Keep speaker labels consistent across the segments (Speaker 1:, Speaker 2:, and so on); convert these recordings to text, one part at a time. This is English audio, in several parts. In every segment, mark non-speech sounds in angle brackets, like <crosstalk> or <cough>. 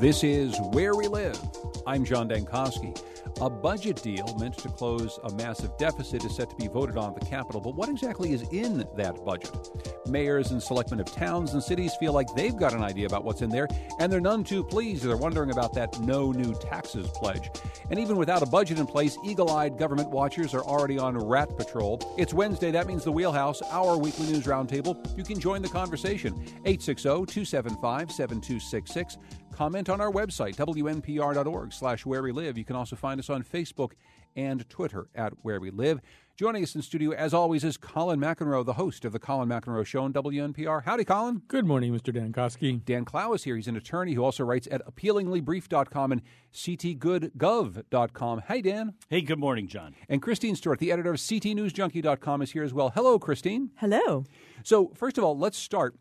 Speaker 1: This is Where We Live. I'm John Dankosky. A budget deal meant to close a massive deficit is set to be voted on at the Capitol, but what exactly is in that budget? Mayors and selectmen of towns and cities feel like they've got an idea about what's in there, and they're none too pleased. They're wondering about that no new taxes pledge. And even without a budget in place, eagle eyed government watchers are already on rat patrol. It's Wednesday, that means the Wheelhouse, our weekly news roundtable. You can join the conversation. 860 275 7266 comment on our website, wnpr.org slash where we live. You can also find us on Facebook and Twitter at where we live. Joining us in studio, as always, is Colin McEnroe, the host of the Colin McEnroe Show on WNPR. Howdy, Colin.
Speaker 2: Good morning, Mr. Dan Dankosky.
Speaker 1: Dan Klau is here. He's an attorney who also writes at appealinglybrief.com and ctgoodgov.com. Hey, Dan.
Speaker 3: Hey, good morning, John.
Speaker 1: And Christine Stewart, the editor of ctnewsjunkie.com, is here as well. Hello, Christine.
Speaker 4: Hello.
Speaker 1: So, first of all, let's start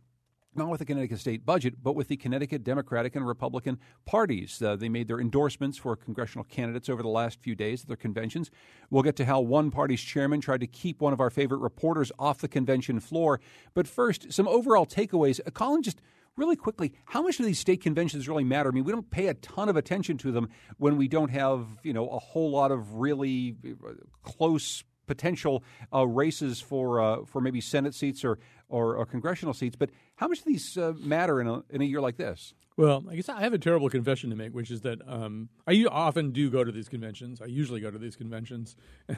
Speaker 1: not with the Connecticut state budget, but with the Connecticut Democratic and Republican parties. Uh, they made their endorsements for congressional candidates over the last few days at their conventions. We'll get to how one party's chairman tried to keep one of our favorite reporters off the convention floor. But first, some overall takeaways. Uh, Colin, just really quickly, how much do these state conventions really matter? I mean, we don't pay a ton of attention to them when we don't have, you know, a whole lot of really uh, close potential uh, races for uh, for maybe Senate seats or, or, or congressional seats. But how much do these uh, matter in a in a year like this?
Speaker 2: Well, I guess I have a terrible confession to make, which is that um, I often do go to these conventions. I usually go to these conventions. <laughs>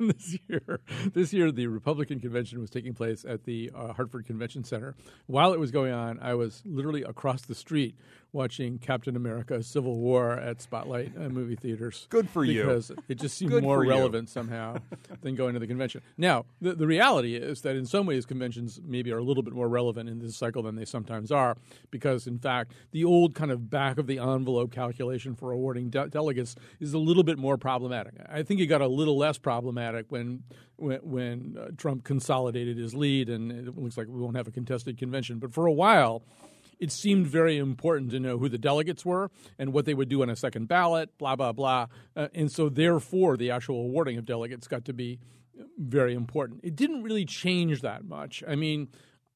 Speaker 2: this year, this year the Republican convention was taking place at the uh, Hartford Convention Center. While it was going on, I was literally across the street watching Captain America: Civil War at Spotlight uh, movie theaters.
Speaker 1: Good for
Speaker 2: because
Speaker 1: you.
Speaker 2: Because it just seemed more
Speaker 1: for you.
Speaker 2: relevant somehow <laughs> than going to the convention. Now, the, the reality is that in some ways conventions maybe are a little bit more relevant in this cycle than they sometimes are, because in fact the old kind of back of the envelope calculation for awarding de- delegates is a little bit more problematic. I think it got a little less problematic when when, when uh, Trump consolidated his lead, and it looks like we won't have a contested convention. But for a while it seemed very important to know who the delegates were and what they would do on a second ballot, blah, blah, blah. Uh, and so, therefore, the actual awarding of delegates got to be very important. It didn't really change that much. I mean,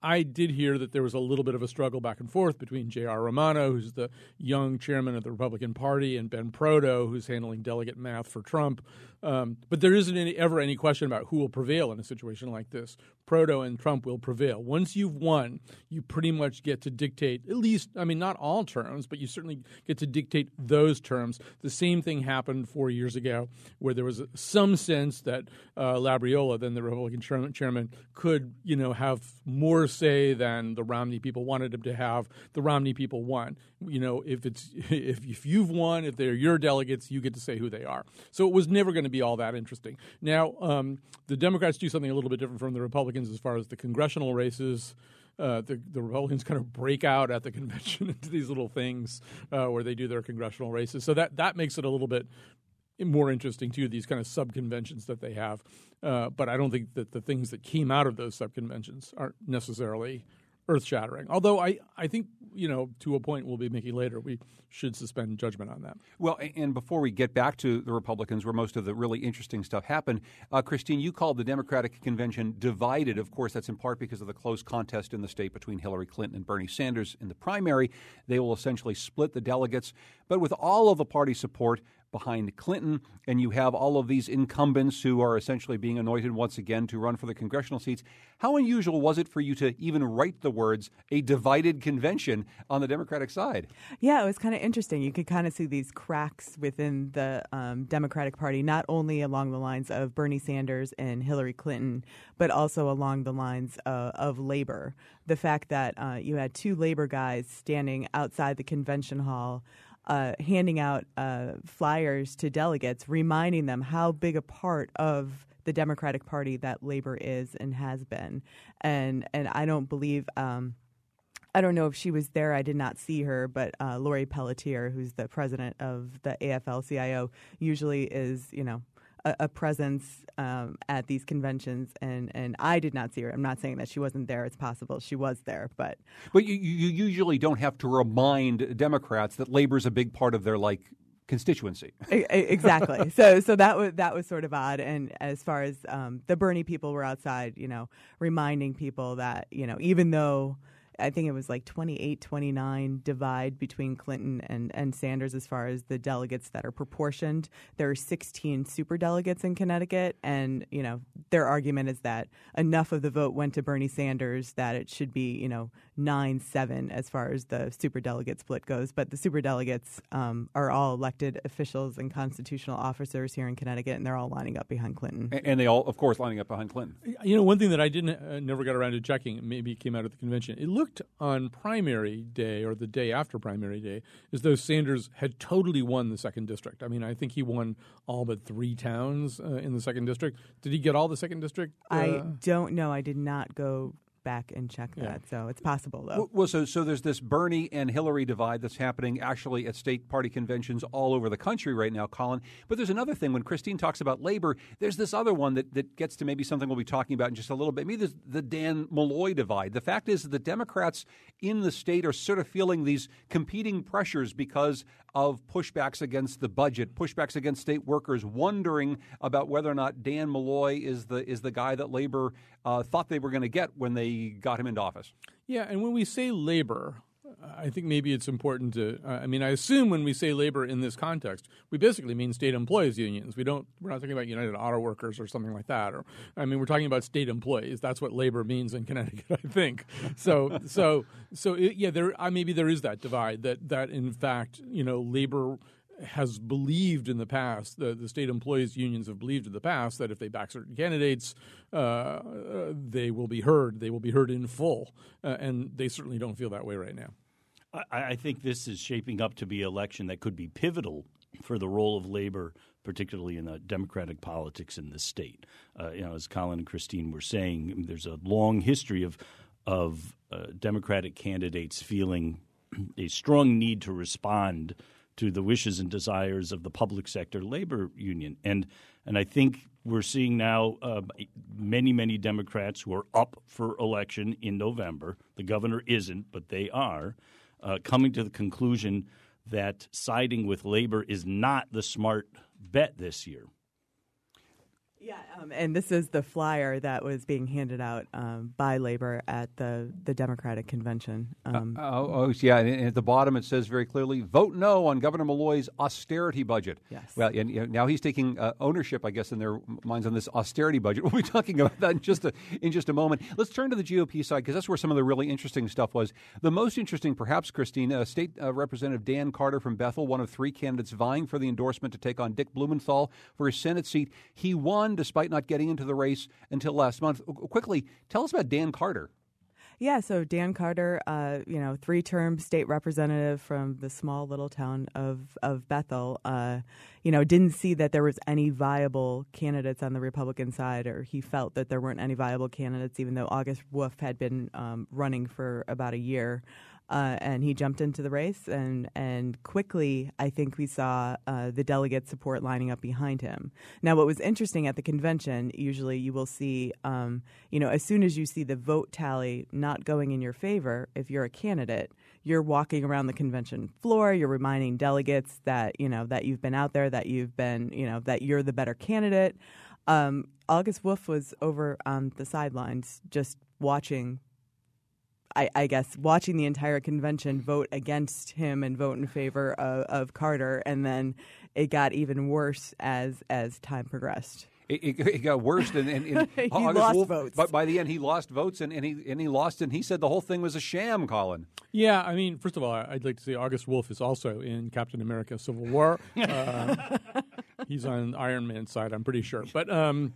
Speaker 2: I did hear that there was a little bit of a struggle back and forth between J.R. Romano, who's the young chairman of the Republican Party, and Ben Proto, who's handling delegate math for Trump. Um, but there isn't any, ever any question about who will prevail in a situation like this. Proto and Trump will prevail. Once you've won, you pretty much get to dictate, at least, I mean, not all terms, but you certainly get to dictate those terms. The same thing happened four years ago, where there was some sense that uh, Labriola, then the Republican chairman, chairman, could, you know, have more say than the Romney people wanted him to have. The Romney people won. You know, if it's <laughs> if if you've won, if they're your delegates, you get to say who they are. So it was never going to be all that interesting. Now, um, the Democrats do something a little bit different from the Republicans as far as the congressional races. Uh, the, the Republicans <laughs> kind of break out at the convention <laughs> into these little things uh, where they do their congressional races. So that that makes it a little bit more interesting too. These kind of sub conventions that they have, uh, but I don't think that the things that came out of those sub conventions aren't necessarily earth shattering. Although I, I think, you know, to a point we'll be making later, we should suspend judgment on that.
Speaker 1: Well, and before we get back to the Republicans, where most of the really interesting stuff happened, uh, Christine, you called the Democratic convention divided. Of course, that's in part because of the close contest in the state between Hillary Clinton and Bernie Sanders in the primary. They will essentially split the delegates. But with all of the party support, behind Clinton, and you have all of these incumbents who are essentially being anointed once again to run for the congressional seats. How unusual was it for you to even write the words "a divided convention" on the Democratic side?
Speaker 4: Yeah, it was kind of interesting. You could kind of see these cracks within the um, Democratic Party, not only along the lines of Bernie Sanders and Hillary Clinton, but also along the lines uh, of labor. The fact that uh, you had two labor guys standing outside the convention hall uh, handing out uh, flyers to delegates, reminding them how big a part of the Democratic Party that labor is and has been. And and I don't believe. Um, I don't know if she was there. I did not see her, but uh, Lori Pelletier, who's the president of the AFL-CIO, usually is you know a, a presence um, at these conventions, and and I did not see her. I'm not saying that she wasn't there. It's possible she was there, but
Speaker 1: but you, you usually don't have to remind Democrats that labor's a big part of their like constituency. <laughs>
Speaker 4: exactly. <laughs> so so that was that was sort of odd. And as far as um, the Bernie people were outside, you know, reminding people that you know even though I think it was like 28 29 divide between Clinton and, and Sanders as far as the delegates that are proportioned. There are 16 super delegates in Connecticut, and you know their argument is that enough of the vote went to Bernie Sanders that it should be you know nine seven as far as the super delegate split goes. But the super delegates um, are all elected officials and constitutional officers here in Connecticut, and they're all lining up behind Clinton.
Speaker 1: And, and they all, of course, lining up behind Clinton.
Speaker 2: You know, one thing that I didn't uh, never got around to checking, maybe it came out at the convention. It looked on primary day or the day after primary day as though Sanders had totally won the second district. I mean, I think he won all but three towns uh, in the second district. Did he get all the second district?
Speaker 4: Uh, I don't know. I did not go back and check that. So it's possible, though.
Speaker 1: Well, so so there's this Bernie and Hillary divide that's happening actually at state party conventions all over the country right now, Colin. But there's another thing when Christine talks about labor. There's this other one that, that gets to maybe something we'll be talking about in just a little bit. Maybe there's the Dan Malloy divide. The fact is that the Democrats in the state are sort of feeling these competing pressures because of pushbacks against the budget, pushbacks against state workers, wondering about whether or not Dan Malloy is the is the guy that labor uh, thought they were going to get when they got him into office.
Speaker 2: Yeah, and when we say labor, I think maybe it's important to. Uh, I mean, I assume when we say labor in this context, we basically mean state employees unions. We don't. We're not talking about United Auto Workers or something like that. Or I mean, we're talking about state employees. That's what labor means in Connecticut, <laughs> I think. So, so, so it, yeah, there. Uh, maybe there is that divide. That that in fact, you know, labor has believed in the past, the, the state employees unions have believed in the past that if they back certain candidates, uh, uh, they will be heard. They will be heard in full. Uh, and they certainly don't feel that way right now.
Speaker 3: I, I think this is shaping up to be an election that could be pivotal for the role of labor, particularly in the Democratic politics in the state. Uh, you know, as Colin and Christine were saying, there's a long history of of uh, Democratic candidates feeling a strong need to respond to the wishes and desires of the public sector labor union, and and I think we're seeing now uh, many many Democrats who are up for election in November. The governor isn't, but they are uh, coming to the conclusion that siding with labor is not the smart bet this year.
Speaker 4: Yeah, um, and this is the flyer that was being handed out um, by labor at the, the Democratic convention.
Speaker 1: Uh, um, uh, oh, oh, yeah, and at the bottom it says very clearly, "Vote no on Governor Malloy's austerity budget."
Speaker 4: Yes.
Speaker 1: Well, and you know, now he's taking uh, ownership, I guess, in their minds on this austerity budget. <laughs> We'll be talking about that in just a in just a moment. Let's turn to the GOP side because that's where some of the really interesting stuff was. The most interesting, perhaps, Christine, uh, State uh, Representative Dan Carter from Bethel, one of three candidates vying for the endorsement to take on Dick Blumenthal for his Senate seat. He won despite not getting into the race until last month. Quickly, tell us about Dan Carter.
Speaker 4: Yeah, so Dan Carter, uh, you know, three-term state representative from the small little town of of Bethel, uh, you know, didn't see that there was any viable candidates on the Republican side, or he felt that there weren't any viable candidates, even though August Wolf had been um, running for about a year. Uh, and he jumped into the race, and and quickly, I think we saw uh, the delegate support lining up behind him. Now, what was interesting at the convention, usually you will see, um, you know, as soon as you see the vote tally not going in your favor, if you're a candidate, you're walking around the convention floor, you're reminding delegates that you know that you've been out there, that you've been, you know, that you're the better candidate. Um, August Wolf was over on the sidelines, just watching I, I, guess watching the entire convention vote against him and vote in favor of, of Carter, and then it got even worse as as time progressed.
Speaker 1: It, it, it got worse, and, and, and <laughs>
Speaker 4: he August lost
Speaker 1: Wolf,
Speaker 4: votes.
Speaker 1: But by the end, he lost votes, and, and he and he lost, and he said the whole thing was a sham. Colin.
Speaker 2: Yeah, I mean, first of all, I'd like to say August Wolf is also in Captain America: Civil War. <laughs> Uh, he's on Iron Man's side, I'm pretty sure, but. Um,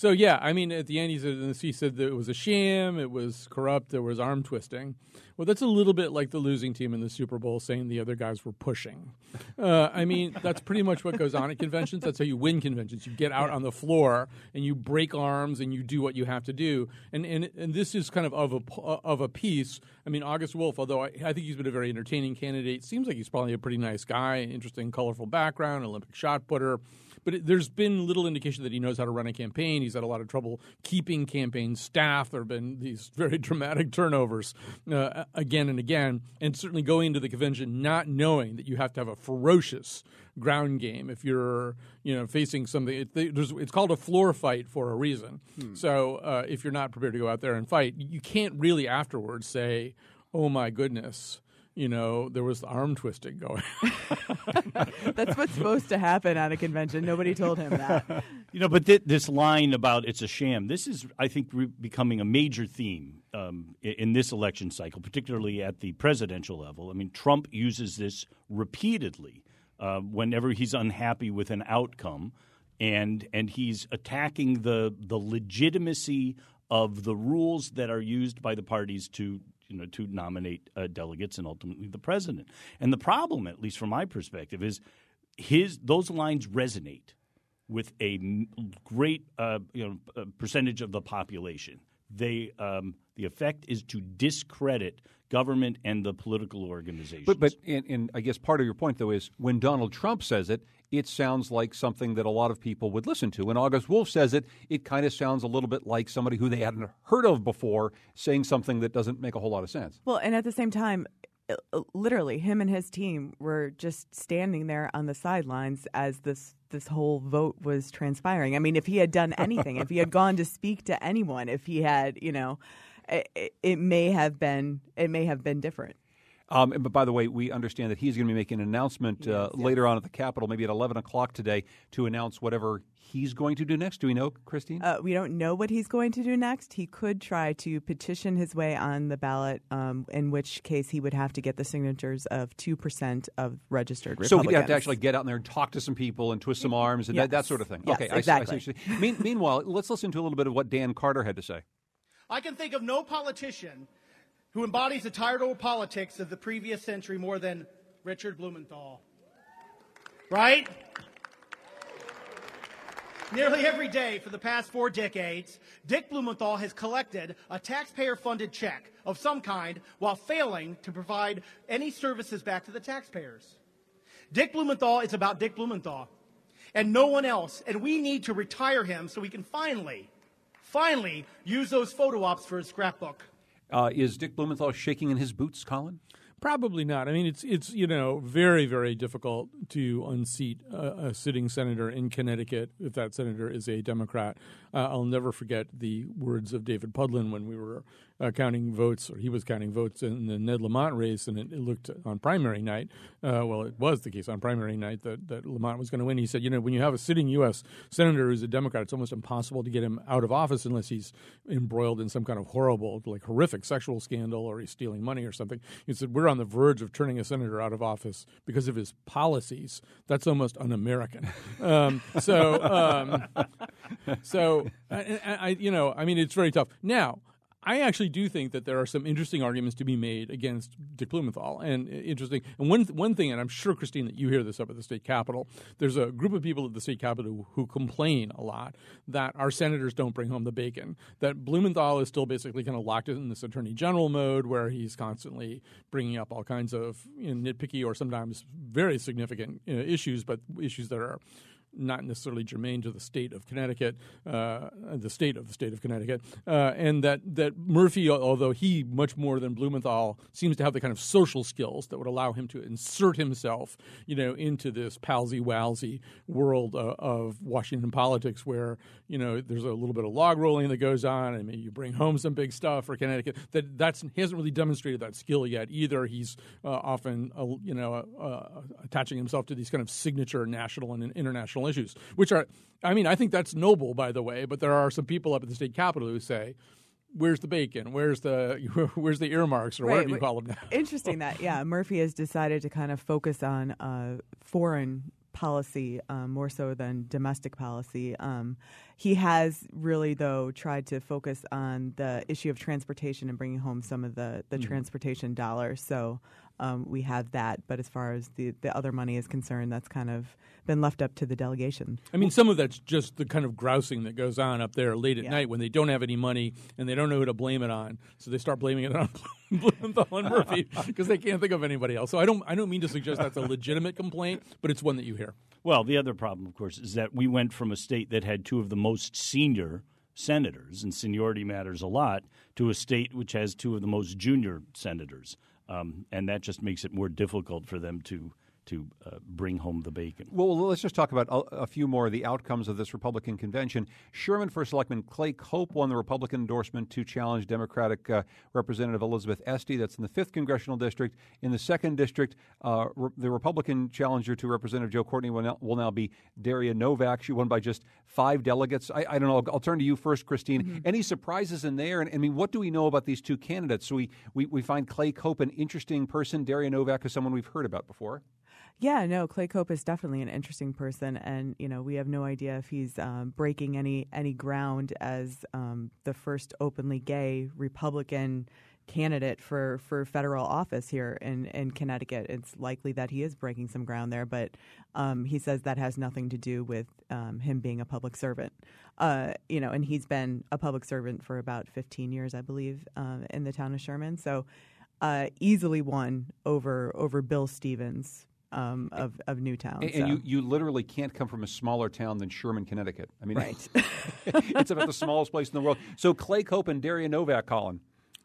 Speaker 2: so yeah, I mean, at the end, he said, he said that it was a sham, it was corrupt, there was arm twisting. Well, that's a little bit like the losing team in the Super Bowl saying the other guys were pushing. Uh, I mean, that's pretty much what goes on at conventions. That's how you win conventions. You get out on the floor and you break arms and you do what you have to do. And and, and this is kind of of a of a piece. I mean, August Wolf, although I, I think he's been a very entertaining candidate, seems like he's probably a pretty nice guy, interesting, colorful background, Olympic shot putter. But it, there's been little indication that he knows how to run a campaign. He's had a lot of trouble keeping campaign staff. There have been these <laughs> very dramatic turnovers uh, again and again. And certainly going into the convention not knowing that you have to have a ferocious ground game if you're you know facing something. It, it's called a floor fight for a reason. Hmm. So uh, if you're not prepared to go out there and fight, you can't really afterwards say, "Oh my goodness." You know, there was arm twisting going. <laughs>
Speaker 4: That's what's supposed to happen at a convention. Nobody told him that.
Speaker 3: You know, but th- this line about it's a sham, this is, I think, re- becoming a major theme um, in, in this election cycle, particularly at the presidential level. I mean, Trump uses this repeatedly uh, whenever he's unhappy with an outcome, and and he's attacking the the legitimacy of the rules that are used by the parties to you know, to nominate uh, delegates and ultimately the president. And the problem, at least from my perspective, is his those lines resonate with a great uh, you know uh, percentage of the population. They um, the effect is to discredit government and the political organizations.
Speaker 1: But, but and, and, I guess part of your point, though, is when Donald Trump says it, it sounds like something that a lot of people would listen to. When August Wolf says it, it kind of sounds a little bit like somebody who they hadn't heard of before saying something that doesn't make a whole lot of sense.
Speaker 4: Well, and at the same time, Uh, literally, him and his team were just standing there on the sidelines as this this whole vote was transpiring. I mean, if he had done anything, if he had gone to speak to anyone, if he had, you know it, it may have been it may have been different.
Speaker 1: Um, but by the way, we understand that he's going to be making an announcement uh, yes, later on at the Capitol, maybe at 11 o'clock today, to announce whatever he's going to do next. Do we know, Christine?
Speaker 4: Uh, we don't know what he's going to do next. He could try to petition his way on the ballot, um, in which case he would have to get the signatures of 2% of registered Republicans.
Speaker 1: So he'd have to actually get out there and talk to some people and twist some arms and yes. that, that, sort of thing.
Speaker 4: Yes,
Speaker 1: okay,
Speaker 4: exactly.
Speaker 1: I see, I see. meanwhile, let's listen to a little bit of what Dan Carter had to say.
Speaker 5: I can think of no politician who embodies the tired old politics of the previous century more than Richard Blumenthal. Right? Nearly every day for the past four decades, Dick Blumenthal has collected a taxpayer funded check of some kind while failing to provide any services back to the taxpayers. Dick Blumenthal is about Dick Blumenthal and no one else, and we need to retire him so we can finally finally use those photo ops for his scrapbook.
Speaker 1: Uh, is Dick Blumenthal shaking in his boots, Colin?
Speaker 2: Probably not. I mean, it's it's you know very very difficult to unseat a, a sitting senator in Connecticut if that senator is a Democrat. Uh, I'll never forget the words of David Pudlin when we were uh, counting votes, or he was counting votes in the Ned Lamont race, and it, it looked on primary night. Uh, well, it was the case on primary night that, that Lamont was going to win. He said, you know, when you have a sitting U.S. senator who's a Democrat, it's almost impossible to get him out of office unless he's embroiled in some kind of horrible, like horrific sexual scandal or he's stealing money or something. He said, we're on the verge of turning a senator out of office because of his policies. That's almost un-American. <laughs> um, so, um, so I, I, you know, I mean, it's very tough. Now, I actually do think that there are some interesting arguments to be made against Dick Blumenthal, and uh, interesting. And one one thing, and I'm sure Christine that you hear this up at the state capitol. There's a group of people at the state capitol who, complain a lot that our senators don't bring home the bacon. That Blumenthal is still basically kind of locked in this attorney general mode, where he's constantly bringing up all kinds of you know, nitpicky or sometimes very significant you know, issues, but issues that are not necessarily germane to the state of Connecticut, uh, the state of the state of Connecticut, uh, and that that Murphy, although he much more than Blumenthal seems to have the kind of social skills that would allow him to insert himself, you know, into this palsy walsy world uh, of Washington politics, where you know there's a little bit of log rolling that goes on, and you bring home some big stuff for Connecticut. That that's he hasn't really demonstrated that skill yet either. He's uh, often uh, you know uh, attaching himself to these kind of signature national and international national issues, which are, I mean, I think that's noble, by the way, but there are some people up at the state capitol who say, where's the bacon? Where's the <laughs> where's the earmarks or right. whatever you call them now?
Speaker 4: Interesting that yeah, Murphy has decided to kind of focus on uh, foreign policy um, more so than domestic policy. Um, he has really though tried to focus on the issue of transportation and bringing home some of the the mm-hmm. transportation dollars. So um, we have that. But as far as the, the other money is concerned, that's kind of been left up to the delegation.
Speaker 2: I mean, some of that's just the kind of grousing that goes on up there late at yeah. night when they don't have any money and they don't know who to blame it on. So they start blaming it on <laughs> Blumenthal and Murphy <laughs> because they can't think of anybody else. So I don't, I don't mean to suggest that's a legitimate complaint, but it's one that you hear.
Speaker 3: Well, the other problem, of course, is that we went from a state that had two of the most senior senators, and seniority matters a lot, to a state which has two of the most junior senators um, and that just makes it more difficult for them to to uh, bring home the bacon.
Speaker 1: Well, let's just talk about a, a, few more of the outcomes of this Republican convention. Sherman First Selectman Clay Cope won the Republican endorsement to challenge Democratic uh, Representative Elizabeth Esty. That's in the 5th Congressional District. In the 2nd District, uh, re- the Republican challenger to Representative Joe Courtney will now, will now, be Daria Novak. She won by just five delegates. I, I don't know. I'll, I'll, turn to you first, Christine. Mm-hmm. Any surprises in there? And I mean, what do we know about these two candidates? So we, we, we find Clay Cope an interesting person. Daria Novak is someone we've heard about before.
Speaker 4: Yeah, no, Clay Cope is definitely an interesting person, and you know we have no idea if he's um, breaking any any ground as um, the first openly gay Republican candidate for, for federal office here in, in Connecticut. It's likely that he is breaking some ground there, but um, he says that has nothing to do with um, him being a public servant. Uh, you know, and he's been a public servant for about 15 years, I believe, uh, in the town of Sherman. So uh, easily won over over Bill Stevens um, of of Newtown.
Speaker 1: And,
Speaker 4: so.
Speaker 1: and, you you literally can't come from a smaller town than Sherman, Connecticut. I mean, right. <laughs> it's about the smallest place in the world. So Clay Cope and Daria Novak, Colin.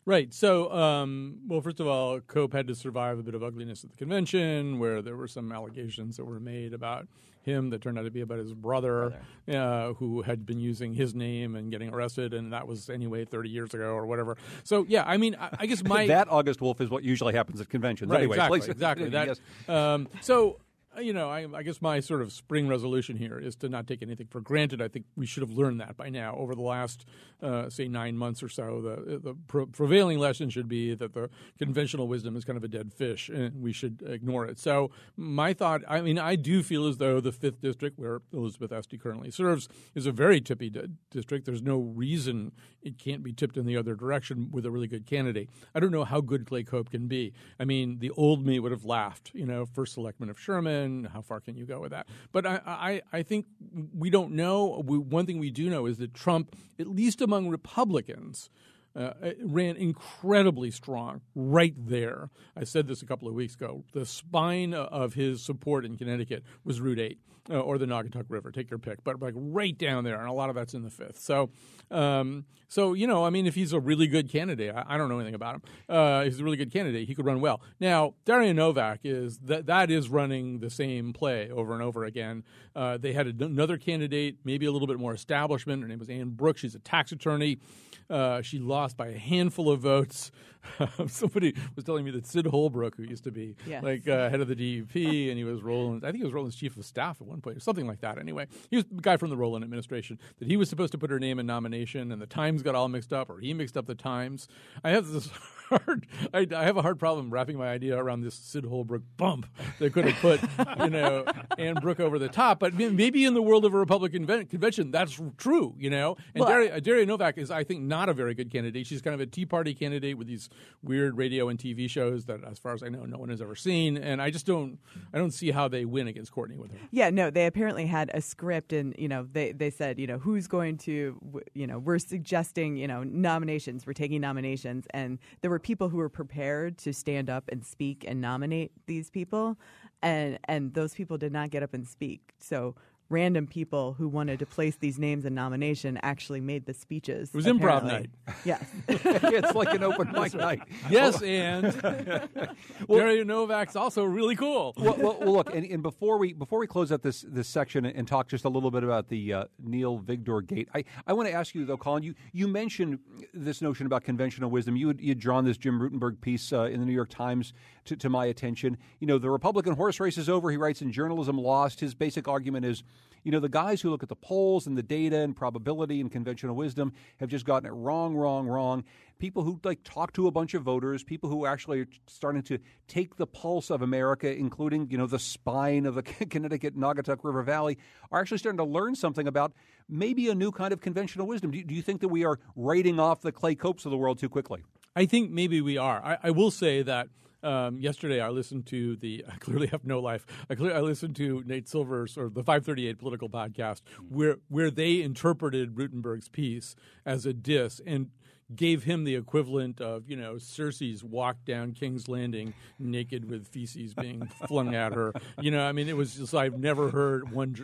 Speaker 2: Right. So, um, well, first of all, Cope had to survive a bit of ugliness at the convention, where there were some allegations that were made about him that turned out to be about his brother, brother. Uh, who had been using his name and getting arrested, and that was anyway 30 years ago or whatever. So, yeah, I mean, I, I guess <laughs> my
Speaker 1: that August Wolf is what usually happens at conventions.
Speaker 2: Right.
Speaker 1: Anyway,
Speaker 2: exactly. Exactly. <laughs> That, yes. um, so you know, I, I, guess my sort of spring resolution here is to not take anything for granted. I think we should have learned that by now over the last, uh, say, nine months or so. The, the pre- prevailing lesson should be that the conventional wisdom is kind of a dead fish and we should ignore it. So, my thought I mean, I do feel as though the 5th District, where Elizabeth Esty currently serves, is a very tippy di- district. There's no reason it can't be tipped in the other direction with a really good candidate. I don't know how good Clay Cope can be. I mean, the old me would have laughed, you know, first selectman of Sherman how far can you go with that? But I, I, I think we don't know. We, one thing we do know is that Trump, at least among Republicans, uh, ran incredibly strong right there. I said this a couple of weeks ago. The spine of his support in Connecticut was Route 8 uh, or the Naugatuck River, take your pick, but like right down there, and a lot of that's in the fifth. So, um, so you know, I mean, if he's a really good candidate, I, I don't know anything about him. Uh, he's a really good candidate. He could run well. Now, Darian Novak is that that is running the same play over and over again. Uh, they had another candidate, maybe a little bit more establishment. Her name was Ann Brooks. She's a tax attorney. Uh, she lost by a handful of votes. <laughs> Somebody was telling me that Sid Holbrook, who used to be yes. like uh, head of the DUP, and he was Rowland, I think he was Rowland's chief of staff at one point, or something like that. Anyway, he was the guy from the Rowland administration that he was supposed to put her name in nomination, and the Times got all mixed up, or he mixed up the Times. I have this <laughs> hard. I, I, have a hard problem wrapping my idea around this Sid Holbrook bump that could have put, you know, Ann Brooke over the top. But maybe in the world of a Republican convention, that's true, you know. And well, Daria, Daria Novak is, I think, not a very good candidate. She's kind of a Tea Party candidate with these weird radio and TV shows that, as far as I know, no one has ever seen. And I just don't, I don't see how they win against Courtney with her.
Speaker 4: Yeah, no, they apparently had a script, and you know, they they said, you know, who's going to, you know, we're suggesting, you know, nominations. We're taking nominations, and there were people who were prepared to stand up and speak and nominate these people, and and those people did not get up and speak. So random people who wanted to place these names in nomination actually made the speeches.
Speaker 2: It was
Speaker 4: apparently.
Speaker 2: improv night.
Speaker 4: Yes. <laughs>
Speaker 1: it's like an open mic night.
Speaker 2: Yes, and <laughs> well, Daria Novak's also really cool.
Speaker 1: Well, well, well look, and, and, before we before we close out this this section and, talk just a little bit about the uh, Neil Vigdor gate, I, I want to ask you though, Colin, you, you mentioned this notion about conventional wisdom. You had, you had drawn this Jim Rutenberg piece uh, in the New York Times to, to my attention. You know, the Republican horse race is over. He writes in Journalism Lost. His basic argument is you know, the guys who look at the polls and the data and probability and conventional wisdom have just gotten it wrong, wrong, wrong. People who like talk to a bunch of voters, people who actually are starting to take the pulse of America, including you know the spine of the <laughs> Connecticut Naugatuck River Valley, are actually starting to learn something about maybe a new kind of conventional wisdom. Do you, do you think that we are writing off the Clay Copes of the world too quickly?
Speaker 2: I think maybe we are. I, I will say that um, yesterday, I listened to the. <laughs> I clearly have no life. I, clear, I listened to Nate Silver's or the 538 political podcast where where they interpreted Rutenberg's piece as a diss and gave him the equivalent of you know Cersei's walk down King's Landing naked with feces being flung at her. <laughs> You know, I mean, it was just I've never heard one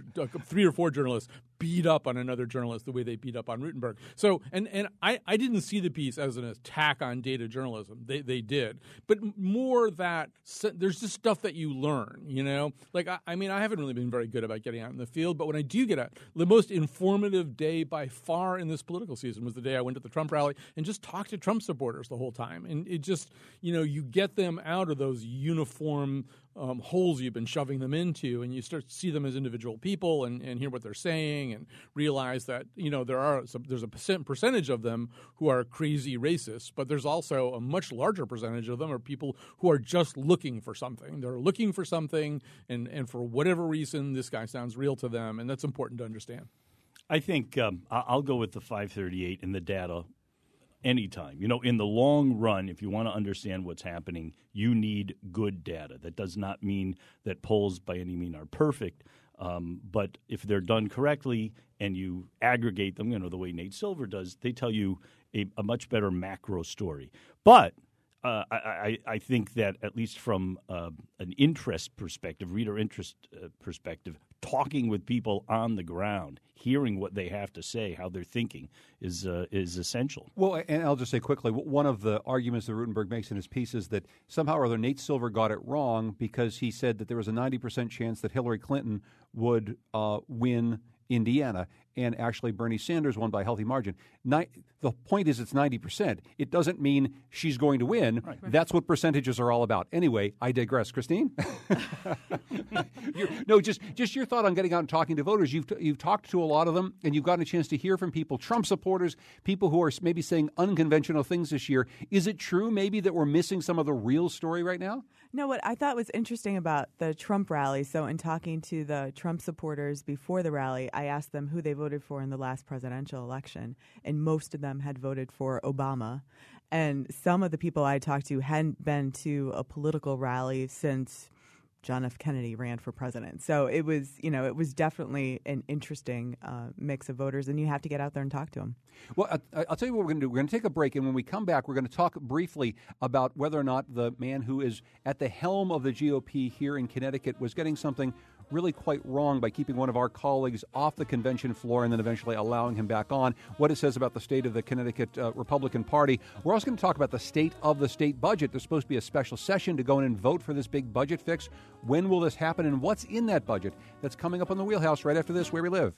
Speaker 2: three or four journalists beat up on another journalist the way they beat up on Rutenberg. So, and and I I didn't see the piece as an attack on data journalism. They they did, but more that there's just stuff that you learn. You know, like I, I mean, I haven't really been very good about getting out in the field, but when I do get out, the most informative day by far in this political season was the day I went to the Trump rally and just talked to Trump supporters the whole time. And it just, you know, you get them out of those uniform um, holes you've been shoving them into, and you start to see them as individual people and, and hear what they're saying, and realize that you know there are some, there's a percent, percentage of them who are crazy racists, but there's also a much larger percentage of them are people who are just looking for something. They're looking for something, and and for whatever reason, this guy sounds real to them, and that's important to understand.
Speaker 3: I think um, I'll go with the 538 and the data anytime. You know, in the long run, if you want to understand what's happening, you need good data. That does not mean that polls by any mean are perfect. Um, but if they're done correctly and you aggregate them, you know, the way Nate Silver does, they tell you a, a much better macro story. But uh, I, I, think that at least from uh, an interest perspective, reader interest uh, perspective, talking with people on the ground, hearing what they have to say, how they're thinking, is uh, is essential.
Speaker 1: Well, and I'll just say quickly, one of the arguments that Rutenberg makes in his piece is that somehow or other Nate Silver got it wrong because he said that there was a ninety percent chance that Hillary Clinton would uh, win Indiana, and actually Bernie Sanders won by a healthy margin. Ni- the point is, it's 90%. It doesn't mean she's going to win. Right. That's what percentages are all about. Anyway, I digress. Christine? <laughs> no, just, just your thought on getting out and talking to voters. You've, t- you've talked to a lot of them, and you've gotten a chance to hear from people, Trump supporters, people who are maybe saying unconventional things this year. Is it true maybe that we're missing some of the real story right now?
Speaker 4: No, what I thought was interesting about the Trump rally, so in talking to the Trump supporters before the rally, I asked them who they voted for in the last presidential election, and most of them had voted for Obama. And some of the people I talked to hadn't been to a political rally since John F. Kennedy ran for president. So it was, you know, it was definitely an interesting uh, mix of voters, and you have to get out there and talk to them.
Speaker 1: Well, I, will tell you what we're going to do. We're going to take a break, and when we come back, we're going to talk briefly about whether or not the man who is at the helm of the GOP here in Connecticut was getting something really quite wrong by keeping one of our colleagues off the convention floor and then eventually allowing him back on. What it says about the state of the Connecticut uh, Republican Party. We're also going to talk about the state of the state budget. There's supposed to be a special session to go in and vote for this big budget fix. When will this happen and what's in that budget? That's coming up on the wheelhouse right after this, where we live.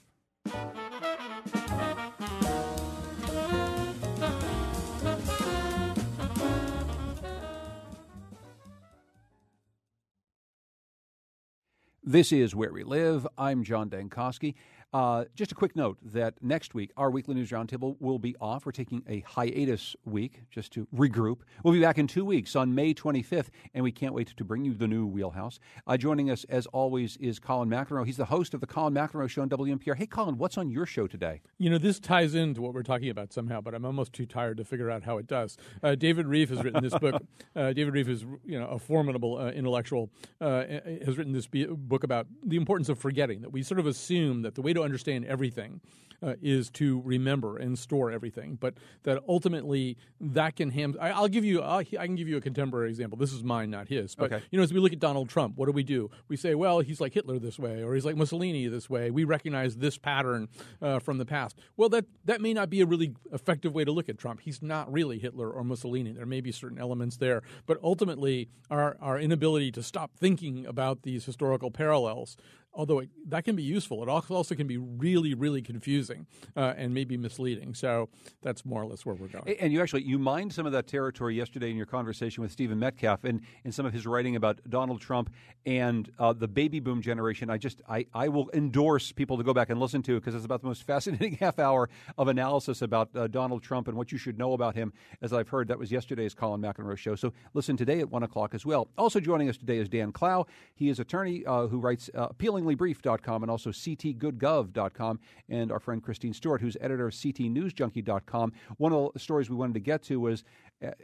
Speaker 1: This is Where We Live. I'm John Dankosky. Uh, just a quick note that next week, our weekly news roundtable will be off. We're taking a hiatus week just to regroup. We'll be back in two weeks on May 25th, and we can't wait to bring you the new wheelhouse. Uh, joining us, as always, is Colin McEnroe. He's the host of the Colin McEnroe Show on WNPR. Hey, Colin, what's on your show today?
Speaker 2: You know, this ties into what we're talking about somehow, but I'm almost too tired to figure out how it does. Uh, David Rieff has written this book. <laughs> Uh, David Rieff is, you know, a formidable uh, intellectual. Uh, has written this book about the importance of forgetting. That we sort of assume that the way to understand everything uh, is to remember and store everything, but that ultimately that can ham. I, will give you. I'll, i can give you a contemporary example. This is mine, not his. But
Speaker 1: okay.
Speaker 2: you know, as we look at Donald Trump, what do we do? We say, well, he's like Hitler this way, or he's like Mussolini this way. We recognize this pattern uh, from the past. Well, that that may not be a really effective way to look at Trump. He's not really Hitler or Mussolini. There may be certain elements there, but ultimately, our our inability to stop thinking about these historical parallels although it, that can be useful, it also can be really, really confusing uh, and maybe misleading. So that's more or less where we're going.
Speaker 1: And you actually you mined some of that territory yesterday in your conversation with Stephen Metcalf and in some of his writing about Donald Trump and uh, the baby boom generation. I just I, I will endorse people to go back and listen to because it's about the most fascinating <laughs> half hour of analysis about uh, Donald Trump and what you should know about him. As I've heard, that was yesterday's Colin McEnroe show. So listen today at one o'clock as well. Also joining us today is Dan Klau. He is attorney uh, who writes uh, appealinglybrief.com and also ctgoodgov.com, and our friend Christine Stewart, who's editor of ctnewsjunkie.com. One of the stories we wanted to get to was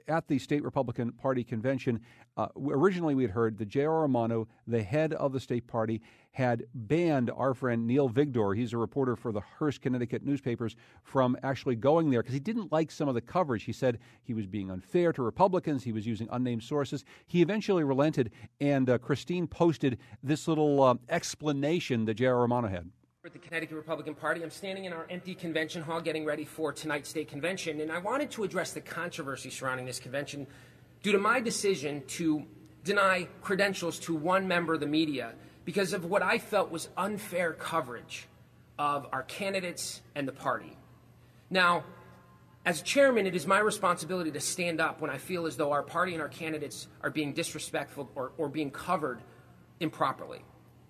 Speaker 1: at the state Republican Party convention. Uh, originally, we had heard that J.R. Romano, the head of the state party, had banned our friend Neil Vigdor, he's a reporter for the Hearst, Connecticut newspapers, from actually going there because he didn't like some of the coverage. He said he was being unfair to Republicans, he was using unnamed sources. He eventually relented, and uh, Christine posted this little uh, explanation that J.R. Romano had.
Speaker 6: The Connecticut Republican Party, I'm standing in our empty convention hall getting ready for tonight's state convention, and I wanted to address the controversy surrounding this convention due to my decision to deny credentials to one member of the media because of what I felt was unfair coverage of our candidates and the party. Now, as chairman, it is my responsibility to stand up when I feel as though our party and our candidates are being disrespectful or, or being covered improperly.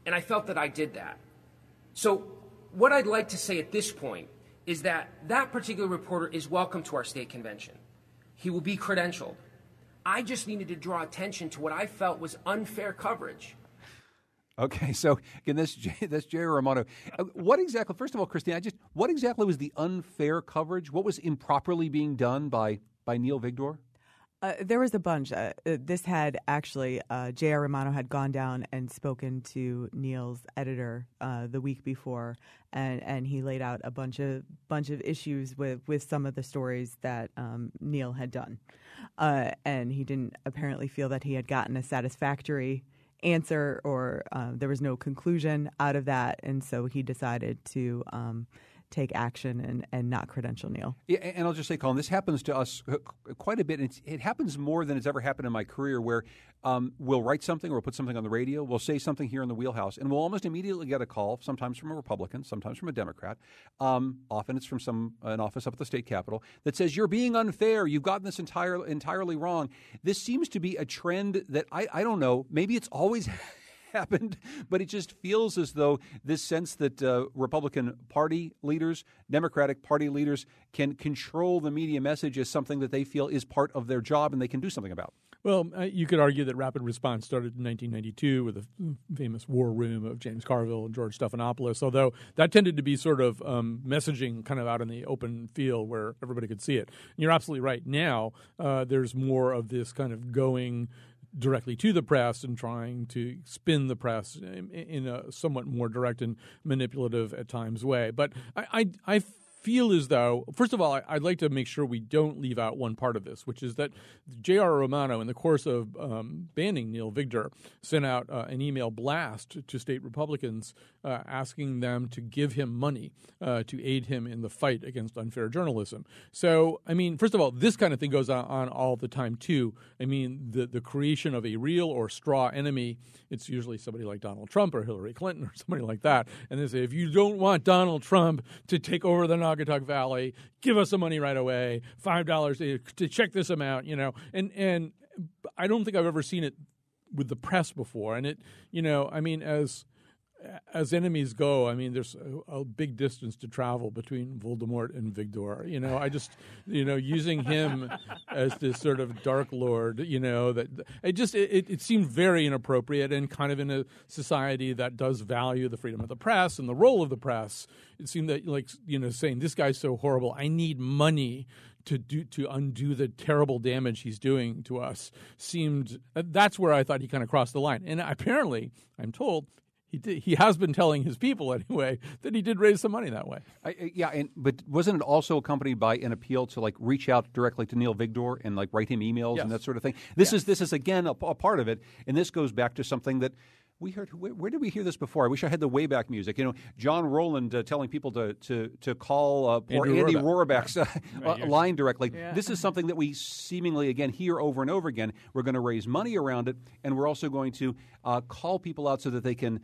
Speaker 6: And I felt that I did that. So, what I'd like to say at this point is that that particular reporter is welcome to our state convention. He will be credentialed. I just needed to draw attention to what I felt was unfair coverage.
Speaker 1: Okay, so again, this <laughs> this J.R. Romano. Uh, what exactly? First of all, Christine, I just what exactly was the unfair coverage? What was improperly being done by by Neil Vigdor?
Speaker 4: Uh, there was a bunch. Uh, uh this had actually, uh, J.R. Romano had gone down and spoken to Neil's editor uh, the week before, and, and he laid out a bunch of bunch of issues with, with some of the stories that um, Neil had done, uh, and he didn't apparently feel that he had gotten a satisfactory answer or there was no conclusion out of that, and so he decided to. Um, take action and, and not credential Neil.
Speaker 1: Yeah, and I'll just say, Colin, this happens to us quite a bit. It's, it happens more than it's ever happened in my career where um, we'll write something or we'll put something on the radio, we'll say something here in the wheelhouse, and we'll almost immediately get a call, sometimes from a Republican, sometimes from a Democrat. Um, often it's from some an office up at the state capitol that says, You're being unfair. You've gotten this entire, entirely wrong. This seems to be a trend that I, I don't know, maybe it's always <laughs> <laughs> happened, but it just feels as though this sense that uh, Republican Party leaders, Democratic Party leaders can control the media message is something that they feel is part of their job and they can do something about.
Speaker 2: Well, uh, you could argue that rapid response started in 1992 with the famous war room of James Carville and George Stephanopoulos, although that tended to be sort of um, messaging kind of out in the open field where everybody could see it. And you're absolutely right. Now, uh, there's more of this kind of going directly to the press and trying to spin the press in a somewhat more direct and manipulative at times way. But I, I, I feel as though, first of all, I, would like to make sure we don't leave out one part of this, which is that J.R. Romano, in the course of um, banning Neil Vigdor, sent out uh, an email blast to state Republicans uh, asking them to give him money uh, to aid him in the fight against unfair journalism. So, I mean, first of all, this kind of thing goes on, on all the time, too. I mean, the, the creation of a real or straw enemy, it's usually somebody like Donald Trump or Hillary Clinton or somebody like that. And they say, if you don't want Donald Trump to take over the Naugatuck Valley, give us the money right away, five dollars to check this amount, you know. And and I don't think I've ever seen it with the press before. And it, you know, I mean, as as enemies go, I mean, there's a, a, big distance to travel between Voldemort and Vigdor. You know, I just, you know, using him as this sort of dark lord, you know, that it just it, it seemed very inappropriate and kind of in a society that does value the freedom of the press and the role of the press. It seemed that like you know saying this guy's so horrible, I need money to do to undo the terrible damage he's doing to us seemed that's where I thought he kind of crossed the line. And apparently, I'm told he did, he has been telling his people <laughs> anyway that he did raise some money that way.
Speaker 1: I, yeah, and, but wasn't it also accompanied by an appeal to like reach out directly to Neil Vigdor and like write him emails yes. and that sort of thing? This is this is again a, a, part of it, and this goes back to something that. We heard. Where, where, did we hear this before? I wish I had the Wayback music. You know, John Rowland uh, telling people to to to call uh, poor Andrew Andy Rohrabach's uh, <laughs> right. <laughs> line directly. Yeah. This is something that we seemingly again hear over and over again. We're going to raise money around it, and we're also going to uh, call people out so that they can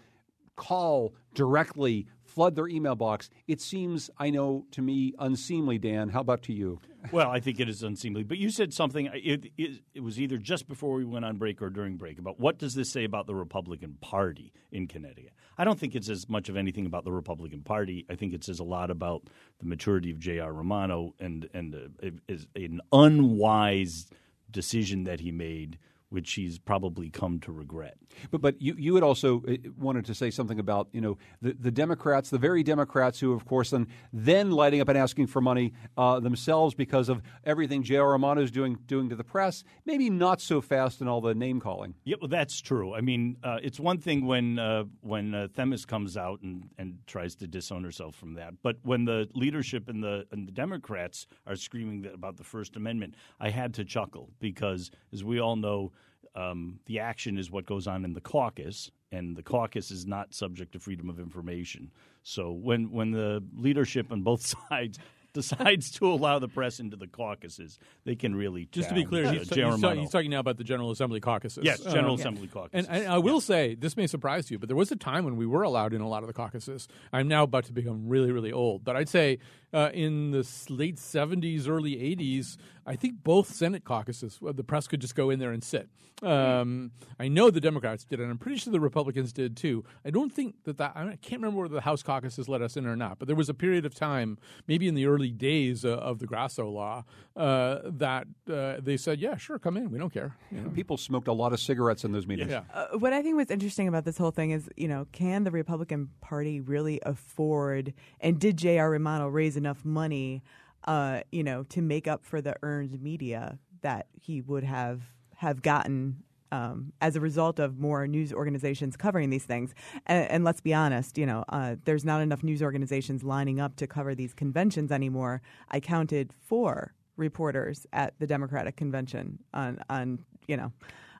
Speaker 1: call directly, flood their email box. It seems, I know, to me, unseemly, Dan. How about to you?
Speaker 3: Well, I think it is unseemly. But you said something, it, it, it, was either just before we went on break or during break, about what does this say about the Republican Party in Connecticut? I don't think it's as much of anything about the Republican Party. I think it says a lot about the maturity of J.R. Romano and, and uh, is an unwise decision that he made – which he's probably come to regret.
Speaker 1: But but you you had also uh, wanted to say something about you know the, the Democrats, the very Democrats who, of course, then then lighting up and asking for money uh, themselves because of everything J.R. Romano is doing doing to the press. Maybe not so fast in all the name calling.
Speaker 3: Yeah, well, that's true. I mean, uh, it's one thing when uh, when uh, Themis comes out and, and tries to disown herself from that, but when the leadership and the and the Democrats are screaming about the First Amendment, I had to chuckle because, as we all know um, the action is what goes on in the caucus, and the caucus is not subject to freedom of information. So when when the leadership on both <laughs> sides decides to allow the press into the caucuses, they can really
Speaker 2: just to be clear. He's, he's, talking, he's, talking now about the General Assembly caucuses.
Speaker 3: Yes, General uh, Assembly yeah. caucuses.
Speaker 2: And I, I will yeah. say this may surprise you, but there was a time when we were allowed in a lot of the caucuses. I'm now about to become really, really old, but I'd say uh, in the late 70s, early 80s, I think both Senate caucuses, the press could just go in there and sit. Um, I know the Democrats did, and I'm pretty sure the Republicans did too. I don't think that that, I can't remember whether the House caucuses let us in or not, but there was a period of time, maybe in the early days uh, of the Grasso law, uh, that uh, they said, yeah, sure, come in. We don't care.
Speaker 1: You know? People smoked a lot of cigarettes in those meetings.
Speaker 4: Yeah. Uh, what I think was interesting about this whole thing is, you know, can the Republican Party really afford, and did J.R. Romano raise enough money? uh, you know, to make up for the earned media that he would have have gotten um, as a result of more news organizations covering these things. And, and let's be honest, you know, uh, there's not enough news organizations lining up to cover these conventions anymore. I counted four reporters at the Democratic convention on, on you know,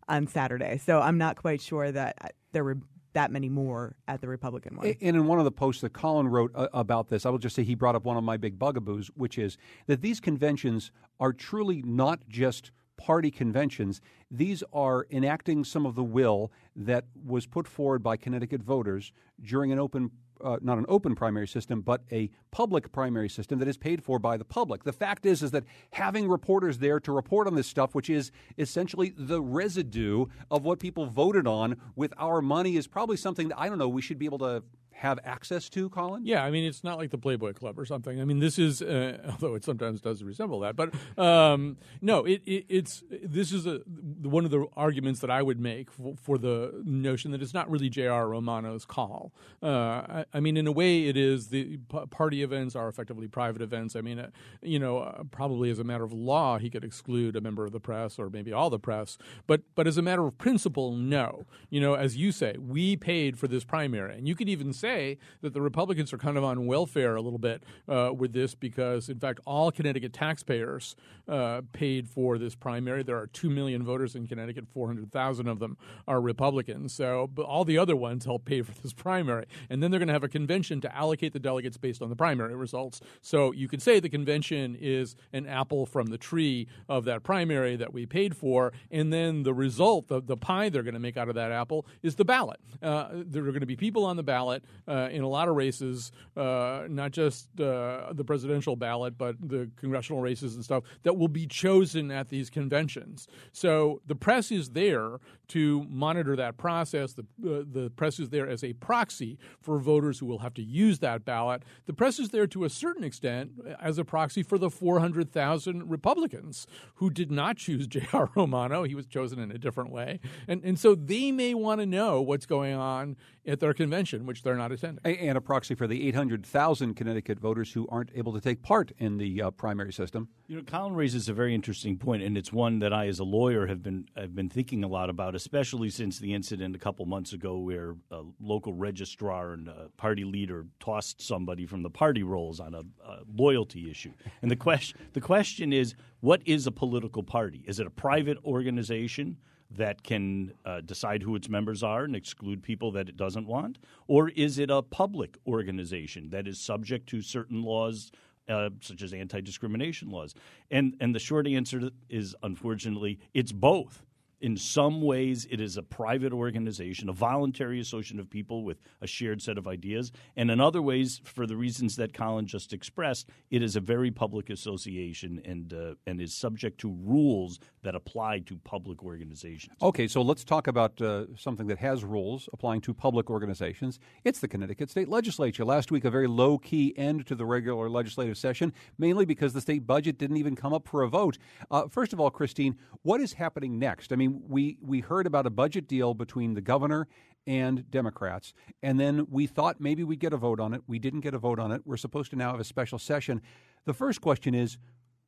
Speaker 4: on Saturday. So I'm not quite sure that uh, there were that many more at the Republican one.
Speaker 1: And in one of the posts that Colin wrote uh, about this, I will just say he brought up one of my big bugaboos, which is that these conventions are truly not just party conventions. These are enacting some of the will that was put forward by Connecticut voters during an open uh, not an open primary system, but a public primary system that is paid for by the public. The fact is, is that having reporters there to report on this stuff, which is essentially the residue of what people voted on with our money, is probably something that I don't know. We should be able to have access to, Colin?
Speaker 2: Yeah, I mean, it's not like the Playboy Club or something. I mean, this is, uh, <laughs> although it sometimes does resemble that, but um, no, it, it, it's this is a, one of the arguments that I would make for, for the notion that it's not really J.R. Romano's call. Uh, I, I, mean, in a way, it is. The p- party events are effectively private events. I mean, uh, you know, uh, probably as a matter of law, he could exclude a member of the press or maybe all the press, but but as a matter of principle, no. You know, as you say, we paid for this primary, and you could even say say that the Republicans are kind of on welfare a little bit uh, with this because, in fact, all Connecticut taxpayers uh, paid for this primary. There are 2 million voters in Connecticut, 400,000 of them are Republicans. So but all the other ones help pay for this primary. And then they're going to have a convention to allocate the delegates based on the primary results. So you could say the convention is an apple from the tree of that primary that we paid for. And then the result, the, the pie they're going to make out of that apple, is the ballot. Uh, there are going to be people on the ballot uh, in a lot of races, uh, not just uh, the presidential ballot, but the congressional races and stuff that will be chosen at these conventions. So the press is there to monitor that process. The, uh, the press is there as a proxy for voters who will have to use that ballot. The press is there to a certain extent as a proxy for the 400,000 Republicans who did not choose <laughs> J.R. Romano. He was chosen in a different way. And, and so they may want to know what's going on at their convention, which they're not attending.
Speaker 1: And a proxy for the 800,000 Connecticut voters who aren't able to take part in the uh, primary system.
Speaker 3: You know, Colin raises a very interesting point, and it's one that I, as a lawyer, have been have been thinking a lot about, especially since the incident a couple months ago where a local registrar and a party leader tossed somebody from the party rolls on a, a loyalty issue. And the question the question is, what is a political party? Is it a private organization? that can uh, decide who its members are and exclude people that it doesn't want? Or is it a public organization that is subject to certain laws, uh, such as anti discrimination laws? And, and the short answer is unfortunately, it's both. In some ways, it is a private organization, a voluntary association of people with a shared set of ideas. And in other ways, for the reasons that Colin just expressed, it is a very public association and, uh, and is subject to rules that apply to public organizations.
Speaker 1: Okay, so let's talk about uh, something that has rules applying to public organizations. It's the Connecticut State Legislature. Last week, a very low key end to the regular legislative session, mainly because the state budget didn't even come up for a vote. Uh, first of all, Christine, what is happening next? I mean, we, we heard about a budget deal between the governor and Democrats, and then we thought maybe we'd get a vote on it. We didn't get a vote on it. We're supposed to now have a special session. The first question is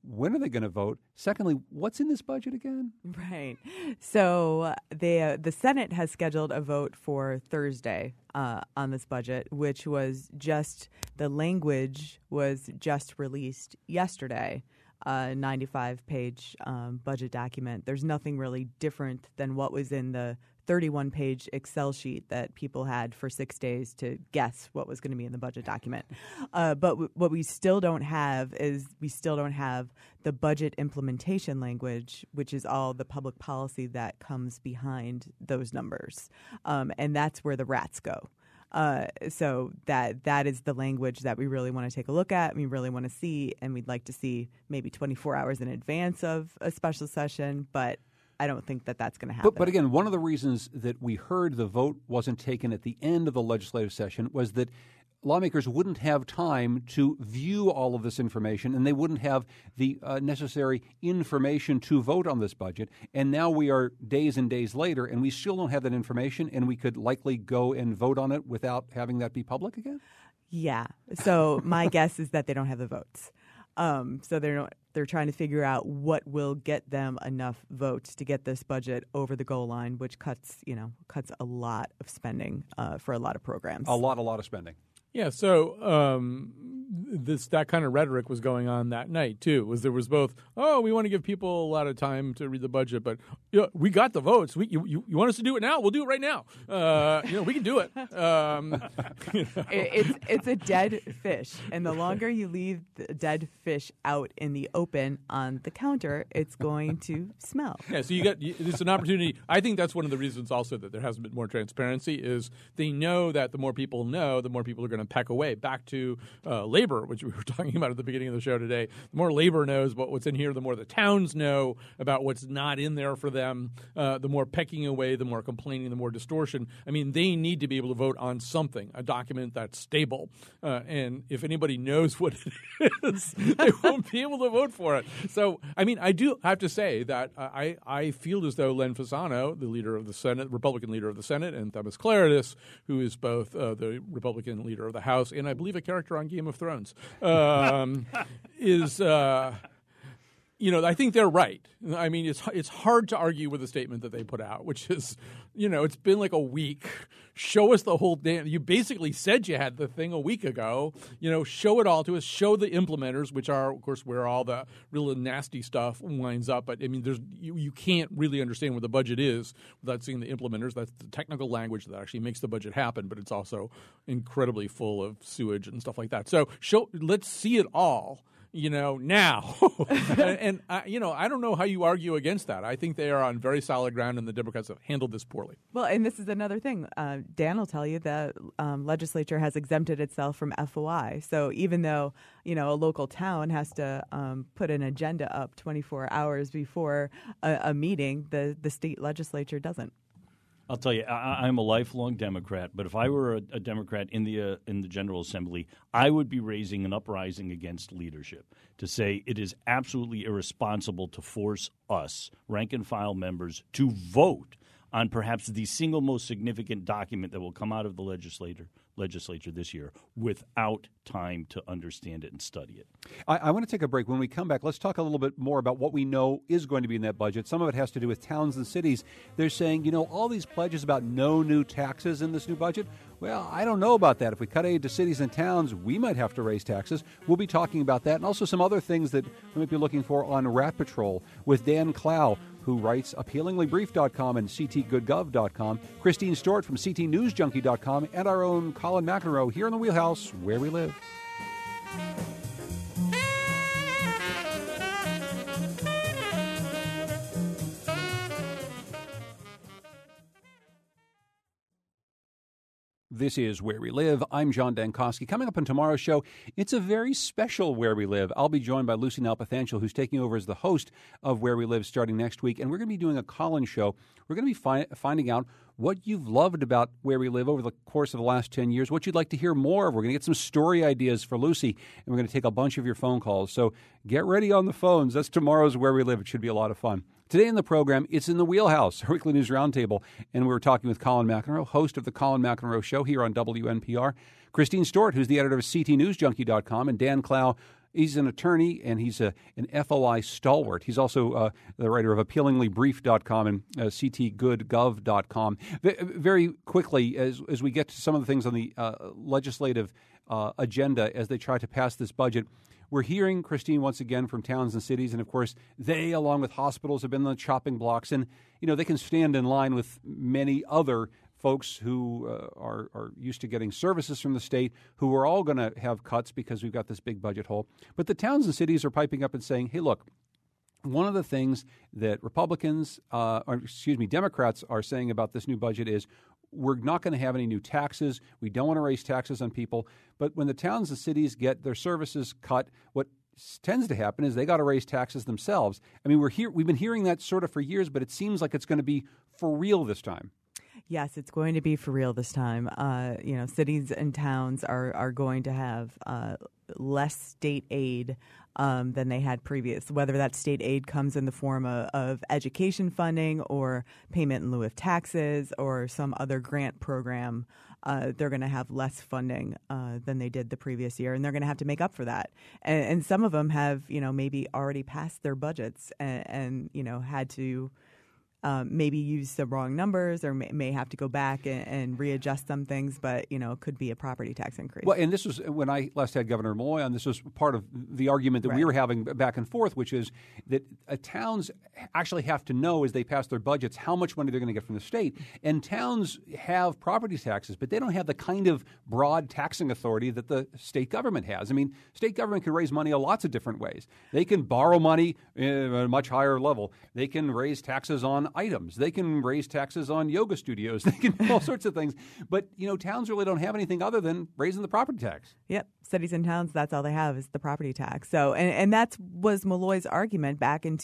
Speaker 1: when are they going to vote? Secondly, what's in this budget again?
Speaker 4: Right. So they, uh, the Senate has scheduled a vote for Thursday uh, on this budget, which was just the language was just released yesterday. A 95 page um, budget document. There's nothing really different than what was in the 31 page Excel sheet that people had for six days to guess what was going to be in the budget document. Uh, but w- what we still don't have is we still don't have the budget implementation language, which is all the public policy that comes behind those numbers. Um, and that's where the rats go. Uh, so that that is the language that we really want to take a look at. We really want to see, and we'd like to see maybe 24 hours in advance of a special session. But I don't think that that's going to happen.
Speaker 1: But, but again, one of the reasons that we heard the vote wasn't taken at the end of the legislative session was that lawmakers wouldn't have time to view all of this information and they wouldn't have the uh, necessary information to vote on this budget. And now we are days and days later and we still don't have that information and we could likely go and vote on it without having that be public again?
Speaker 4: Yeah. So <laughs> my guess is that they don't have the votes. Um, so they're not, they're trying to figure out what will get them enough votes to get this budget over the goal line, which cuts you know cuts a lot of spending uh, for a lot of programs.
Speaker 1: A lot, a lot of spending.
Speaker 2: Yeah, so um, this that kind of rhetoric was going on that night too. Was there was both? Oh, we want to give people a lot of time to read the budget, but you know, we got the votes. We you, you, you, want us to do it now? We'll do it right now. Uh, you know, we can do it. Um, <laughs>
Speaker 4: you know. it it's it's a dead fish, and the longer you leave the dead fish out in the open on the counter, it's going to smell. <laughs>
Speaker 2: Yeah, so you got it's an opportunity. I think that's one of the reasons also that there hasn't been more transparency is they know that the more people know, the more people are going to peck away. Back to uh, labor, which we were <laughs> talking about at the beginning of the show today. The more labor knows about what's in here, the more the towns know about what's not in there for them. Uh, the more pecking away, the more complaining, the more distortion. I mean, they need to be able to vote on something, a document that's stable. Uh, and if anybody knows what it <laughs> is, they <laughs> won't be able to vote for it. So, I mean, I do have to say that I, I feel as though Len Fasano, the leader of the Senate, Republican leader of the Senate, and Themis Klarides, who is both uh, the Republican leader of the House and I believe a character on Game of Thrones, <laughs> um, is. Uh, you know, I think they're right. I mean, it's it's hard to argue with the statement that they put out, which is, you know, it's been like a week. Show us the whole damn. You basically said you had the thing a week ago. You know, show it all to us. Show the implementers, which are, of course, where all the really nasty stuff winds up. But I mean, there's you, you can't really understand what the budget is without seeing the implementers. That's the technical language that actually makes the budget happen. But it's also incredibly full of sewage and stuff like that. So show. Let's see it all you know, now. <laughs> and, and I, you know, I don't know how you argue against that. I think they are on very solid ground, and the Democrats have handled this poorly.
Speaker 4: Well, and this is another thing. Uh, Dan will tell you the um, legislature has exempted itself from FOI. So even though you know a local town has to um, put an agenda up 24 hours before a, a meeting, the the state legislature doesn't.
Speaker 3: I'll tell you, I, am a lifelong Democrat, but if I were a, a Democrat in the uh, in the General Assembly, I would be raising an uprising against leadership to say it is absolutely irresponsible to force us, rank and file members, to vote on perhaps the single most significant document that will come out of the legislature legislature this year without time to understand it and study it.
Speaker 1: I, I, want to take a break. When we come back, let's talk a little bit more about what we know is going to be in that budget. Some of it has to do with towns and cities. They're saying, you know, all these pledges about no new taxes in this new budget. Well, I don't know about that. If we cut aid to cities and towns, we might have to raise taxes. We'll be talking about that and also some other things that we might be looking for on Rat Patrol with Dan Klau who writes appealinglybrief.com and ctgoodgov.com, Christine Stuart from ctnewsjunkie.com, and our own Colin McEnroe here in the Wheelhouse, where we live. This is Where We Live. I'm John Dankosky. Coming up on tomorrow's show, it's a very special Where We Live. I'll be joined by Lucy Nalpathanchil, who's taking over as the host of Where We Live starting next week. And we're going to be doing a call in show. We're going to be fi- finding out what you've loved about Where We Live over the course of the last 10 years, what you'd like to hear more of. We're going to get some story ideas for Lucy, and we're going to take a bunch of your phone calls. So get ready on the phones. That's tomorrow's Where We Live. It should be a lot of fun. Today in the program, it's in the wheelhouse, <laughs> our weekly news roundtable, and we're talking with Colin McEnroe, host of the Colin McEnroe Show here on WNPR. Christine Stuart, who's the editor of CTNewsJunkie.com, and Dan Klau, he's an attorney and he's a, an FOI stalwart. He's also uh, the writer of appealinglybrief.com and uh, ctgoodgov.com. V- very quickly, as, as we get to some of the things on the uh, legislative uh, agenda as they try to pass this budget, we're hearing, Christine, once again from towns and cities, and of course, they, along with hospitals, have been on the chopping blocks, and you know they can stand in line with many other folks who uh, are, are used to getting services from the state, who are all going to have cuts because we've got this big budget hole. But the towns and cities are piping up and saying, "Hey, look." One of the things that Republicans, uh, or excuse me, Democrats are saying about this new budget is we're not going to have any new taxes. We don't want to raise taxes on people. But when the towns and cities get their services cut, what tends to happen is they got to raise taxes themselves. I mean, we're here. We've been hearing that sort of for years, but it seems like it's going to be for real this time.
Speaker 4: Yes, it's going to be for real this time. Uh, you know, cities and towns are are going to have uh, less state aid um, than they had previous. Whether that state aid comes in the form of, of, education funding or payment in lieu of taxes or some other grant program, uh, they're going to have less funding uh, than they did the previous year, and they're going to have to make up for that. And, and, some of them have, you know, maybe already passed their budgets and, and you know had to um, maybe use the wrong numbers or may, may have to go back and, and, readjust some things, but you know, it could be a property tax increase.
Speaker 1: Well, and this was when I last had Governor Malloy on. This was part of the argument that right. we were having back and forth, which is that uh, towns actually have to know as they pass their budgets how much money they're going to get from the state. And towns have property taxes, but they don't have the kind of broad taxing authority that the state government has. I mean, state government can raise money in lots of different ways. They can borrow money at a much higher level. They can raise taxes on items. They can raise taxes on yoga studios. <laughs> They can do all sorts of things. But you know, towns really don't have anything other than raising the property tax.
Speaker 4: Yep, cities and towns. That's all they have is the property tax. So, and and that was Malloy's argument back in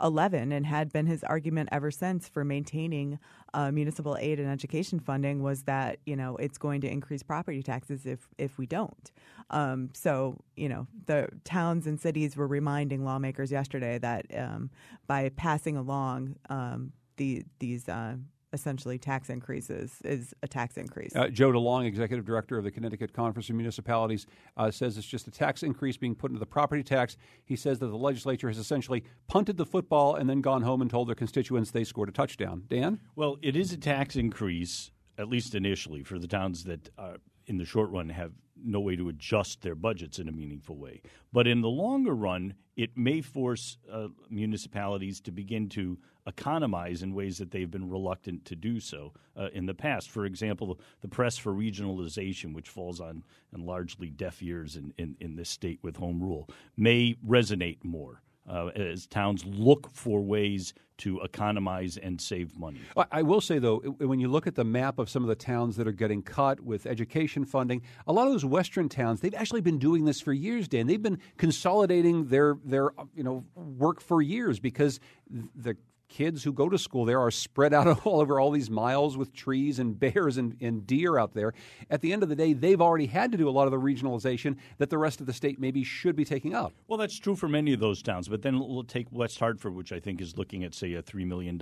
Speaker 4: 2011, and had been his argument ever since for maintaining uh, municipal aid and education funding was that you know it's going to increase property taxes if if we don't. Um, so you know the towns and cities were reminding lawmakers yesterday that um, by passing along um, the, these uh, essentially tax increases is a tax increase.
Speaker 1: Uh, Joe DeLong, executive director of the Connecticut Conference of Municipalities, uh, says it's just a tax increase being put into the property tax. He says that the legislature has essentially punted the football and then gone home and told their constituents they scored a touchdown. Dan?
Speaker 3: Well, it is a tax increase, at least initially, for the towns that uh, in the short run have no way to adjust their budgets in a meaningful way. But in the longer run, it may force uh, municipalities to begin to economize in ways that they've been reluctant to do so uh, in the past. For example, the press for regionalization, which falls on, on largely deaf ears in, in, in this state with home rule, may resonate more uh, as towns look for ways to economize and save money.
Speaker 1: I will say, though, when you look at the map of some of the towns that are getting cut with education funding, a lot of those western towns, they've actually been doing this for years, Dan. They've been consolidating their, their you know, work for years because the kids who go to school there are spread out <laughs> all over all these miles with trees and bears and, and deer out there. At the end of the day, they've already had to do a lot of the regionalization that the rest of the state maybe should be taking up.
Speaker 3: Well, that's true for many of those towns. But then we'll take West Hartford, which I think is looking at, say, a $3 million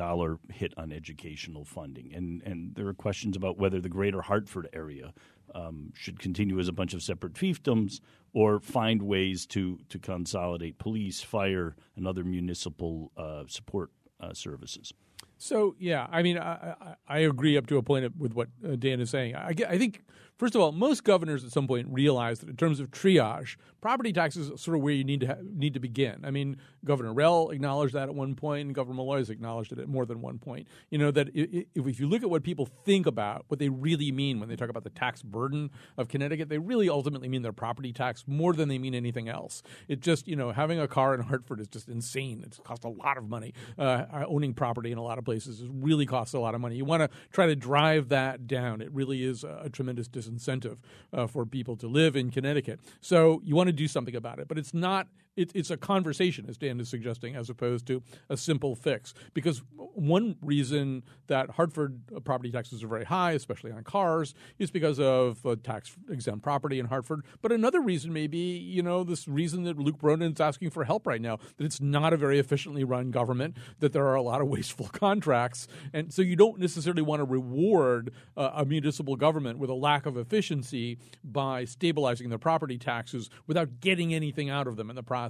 Speaker 3: hit on educational funding. And, and there are questions about whether the greater Hartford area um, should continue as a bunch of separate fiefdoms or find ways to, to consolidate police, fire, and other municipal uh, support uh, services.
Speaker 2: So yeah, I mean, I, I, agree up to a point with what uh, Dan is saying. I, I think First of all, most governors at some point realize that in terms of triage, property taxes is sort of where you need to ha- need to begin. I mean, Governor Rell acknowledged that at one point, and Governor Malloy has acknowledged it at more than one point. You know that if, if you look at what people think about, what they really mean when they talk about the tax burden of Connecticut, they really ultimately mean their property tax more than they mean anything else. It just you know having a car in Hartford is just insane. It's cost a lot of money. Uh, owning property in a lot of places really costs a lot of money. You want to try to drive that down. It really is a, a tremendous disincentive uh, for people to live in Connecticut. So you want to do something about it, but it's not. It, it's a conversation, as Dan is suggesting, as opposed to a simple fix. Because one reason that Hartford property taxes are very high, especially on cars, is because of uh, tax exempt property in Hartford. But another reason may be, you know, this reason that Luke Bronin is asking for help right now, that it's not a very efficiently run government, that there are a lot of <laughs> wasteful contracts. And so you don't necessarily want to reward uh, a municipal government with a lack of efficiency by stabilizing their property taxes without getting anything out of them in the process.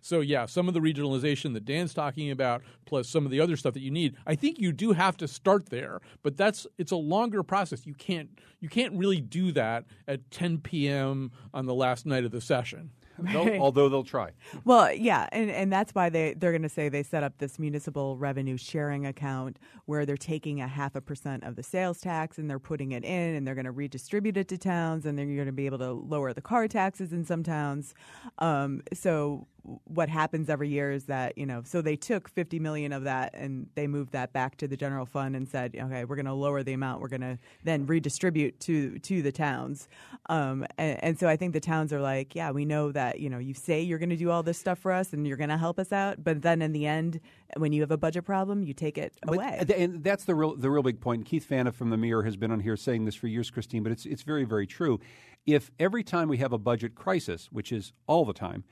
Speaker 2: So, yeah, some of the regionalization that Dan's talking about, plus some of the other stuff that you need, I think you do have to start there. But that's it's a longer process. You can't you can't really do that at 10 p.m. on the last night of the session. <laughs>
Speaker 1: They'll, although they'll try.
Speaker 4: Well, yeah, and, and that's why they, they're going to say they set up this municipal revenue sharing account where they're taking a half a percent of the sales tax and they're putting it in and they're going to redistribute it to towns and then you're going to be able to lower the car taxes in some towns. Um, so what happens every year is that you know so they took 50 million of that and they moved that back to the general fund and said okay we're going to lower the amount. We're going to then redistribute to to the towns. Um, and, and, so i think the towns are like yeah we know that you know you say you're going to do all this stuff for us and you're going to help us out but then in the end when you have a budget problem you take it
Speaker 1: but,
Speaker 4: away.
Speaker 1: and that's the real the real big point. Keith Phaneuf from the mirror has been on here saying this for years christine but it's it's very very true. If every time we have a budget crisis which is all the time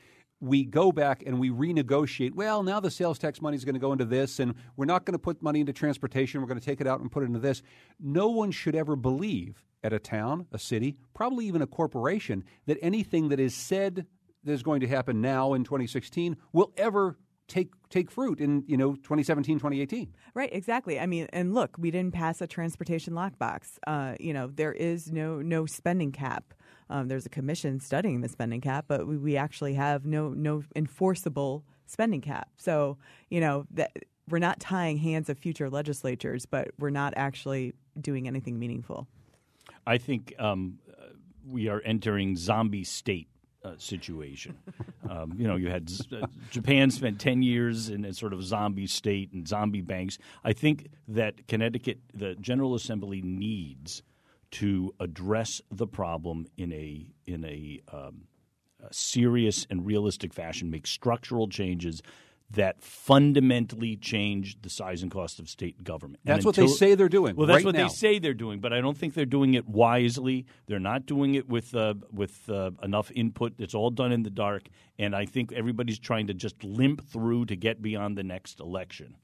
Speaker 1: we go back and we renegotiate. Well, now the sales tax money is going to go into this, and we're not going to put money into transportation. We're going to take it out and put it into this. No one should ever believe at a town, a city, probably even a corporation, that anything that is said that is going to happen now in 2016 will ever take take fruit in you know 2017 2018
Speaker 4: right exactly i mean and look we didn't pass a transportation lockbox uh, you know there is no no spending cap um, there's a commission studying the spending cap, but we, we actually have no no enforceable spending cap. So you know that we're not tying hands of future legislatures, but we're not actually doing anything meaningful.
Speaker 3: I think um, we are entering zombie state uh, situation. <laughs> um, you know, you had uh, Japan spent 10 years in a sort of zombie state and zombie banks. I think that Connecticut, the General Assembly needs to address the problem in a in a, um, a serious and realistic fashion, make structural changes that fundamentally change the size and cost of state government.
Speaker 1: That's until, what they say they're doing.
Speaker 3: Well, that's
Speaker 1: right
Speaker 3: what
Speaker 1: now.
Speaker 3: they say they're doing, but I don't think they're doing it wisely. They're not doing it with uh, with uh, enough input. It's all done in the dark, and I think everybody's trying to just limp through to get beyond the next election.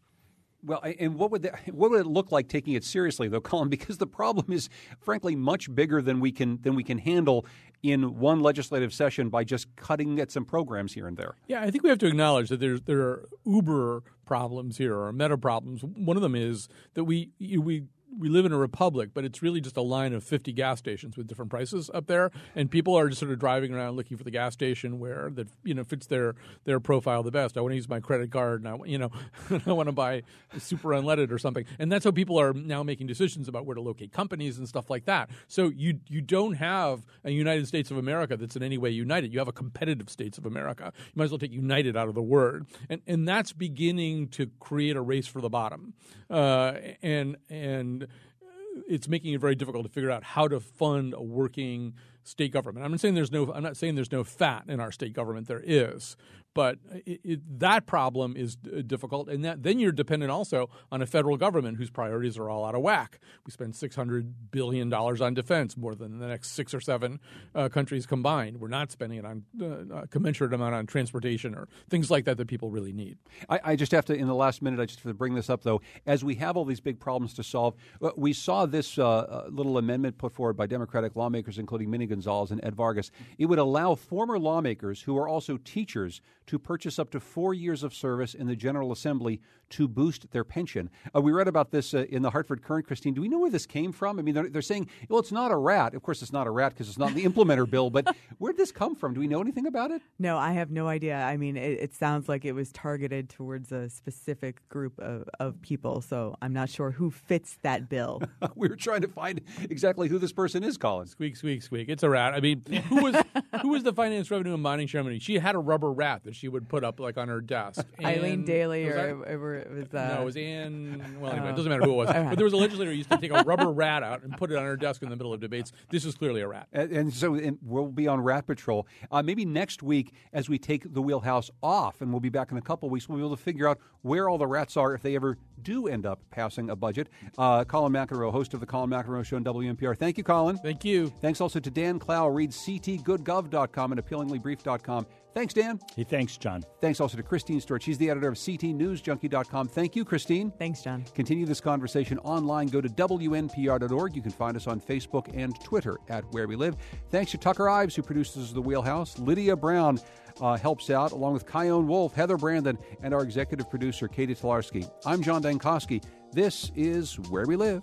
Speaker 1: Well, and what would that, <laughs> what would it look like taking it seriously, though, <laughs> Colin? Because the problem is, frankly, much bigger than we can than we can handle in one legislative session by just cutting at some programs here and there.
Speaker 2: Yeah, I think we have to acknowledge that there's there are uber problems here or meta problems. One of them is that we we we live in a republic, but it's really just a line of 50 gas stations with different prices up there, and people are just sort of driving around looking for the gas station where that you know fits their their profile the best. I want to use my credit card, and I you know <laughs> I want to buy super unleaded or something, and that's how people are now making decisions about where to locate companies and stuff like that. So you you don't have a United States of America that's in any way united. You have a competitive states of America. You might as well take united out of the word, and and that's beginning to create a race for the bottom, uh, and and Uh, it's making it very difficult to figure out how to fund a working state government. I'm not saying there's no I'm not saying there's no fat in our state government. There is, but it, it, that problem is d- difficult, and that then you're dependent also on a federal government whose priorities are all out of whack. We spend six hundred billion dollars on defense, more than the next six or seven uh, countries combined. We're not spending it on uh, a commensurate amount on transportation or things like that that people really need.
Speaker 1: I, I, just have to, in the last minute, I just have to bring this up though. As we have all these big problems to solve, uh, we saw this uh, uh, little amendment put forward by Democratic lawmakers, including Minnie Gonzalez and Ed Vargas. It would allow former lawmakers who are also teachers to purchase up to four years of service in the General Assembly to boost their pension. Uh, we read about this uh, in the Hartford Courant. Christine. Do we know where this came from? I mean, they're, they're saying, well, it's not a rat. Of course, it's not a rat because it's not in the implementer bill, but <laughs> where did this come from? Do we know anything about it?
Speaker 4: No, I have no idea. I mean, it, it sounds like it was targeted towards a specific group of, of people, so I'm not sure who fits that bill. <laughs>
Speaker 1: we were trying to find exactly who this person is, Colin.
Speaker 2: Squeak, squeak, squeak. It's a rat. I mean, who was who was the finance, revenue, and mining chairman? She had a rubber rat that she would put up like on her desk. <laughs>
Speaker 4: Eileen Daily,
Speaker 2: was
Speaker 4: or
Speaker 2: that-
Speaker 4: it, or was uh,
Speaker 2: no, it was Ann. Well, anyway,
Speaker 4: Oh.
Speaker 2: it doesn't matter who it was. <laughs> But there was a legislator who used to take a rubber rat out and put it on her desk in the middle of debates. This is clearly a rat.
Speaker 1: And, and so and we'll be on Rat Patrol. Uh, maybe next week, as we take the wheelhouse off, and we'll be back in a couple weeks, we'll be able to figure out where all the rats are if they ever do end up passing a budget. Uh, Colin McEnroe, host of the Colin McEnroe Show on WNPR. Thank you, Colin.
Speaker 2: Thank you.
Speaker 1: Thanks also to Dan Klau. Read ctgoodgov.com and appealinglybrief.com. Thanks, Dan.
Speaker 3: Hey, thanks, John.
Speaker 1: Thanks also to Christine Stuart. She's the editor of ctnewsjunkie.com. Thank you, Christine.
Speaker 4: Thanks, John.
Speaker 1: Continue this conversation online. Go to WNPR.org. You can find us on Facebook and Twitter at Where We Live. Thanks to Tucker Ives, who produces The Wheelhouse. Lydia Brown uh, helps out, along with Kyone Wolf, Heather Brandon, and our executive producer, Katie Tolarski. I'm John Dankosky. This is Where We Live.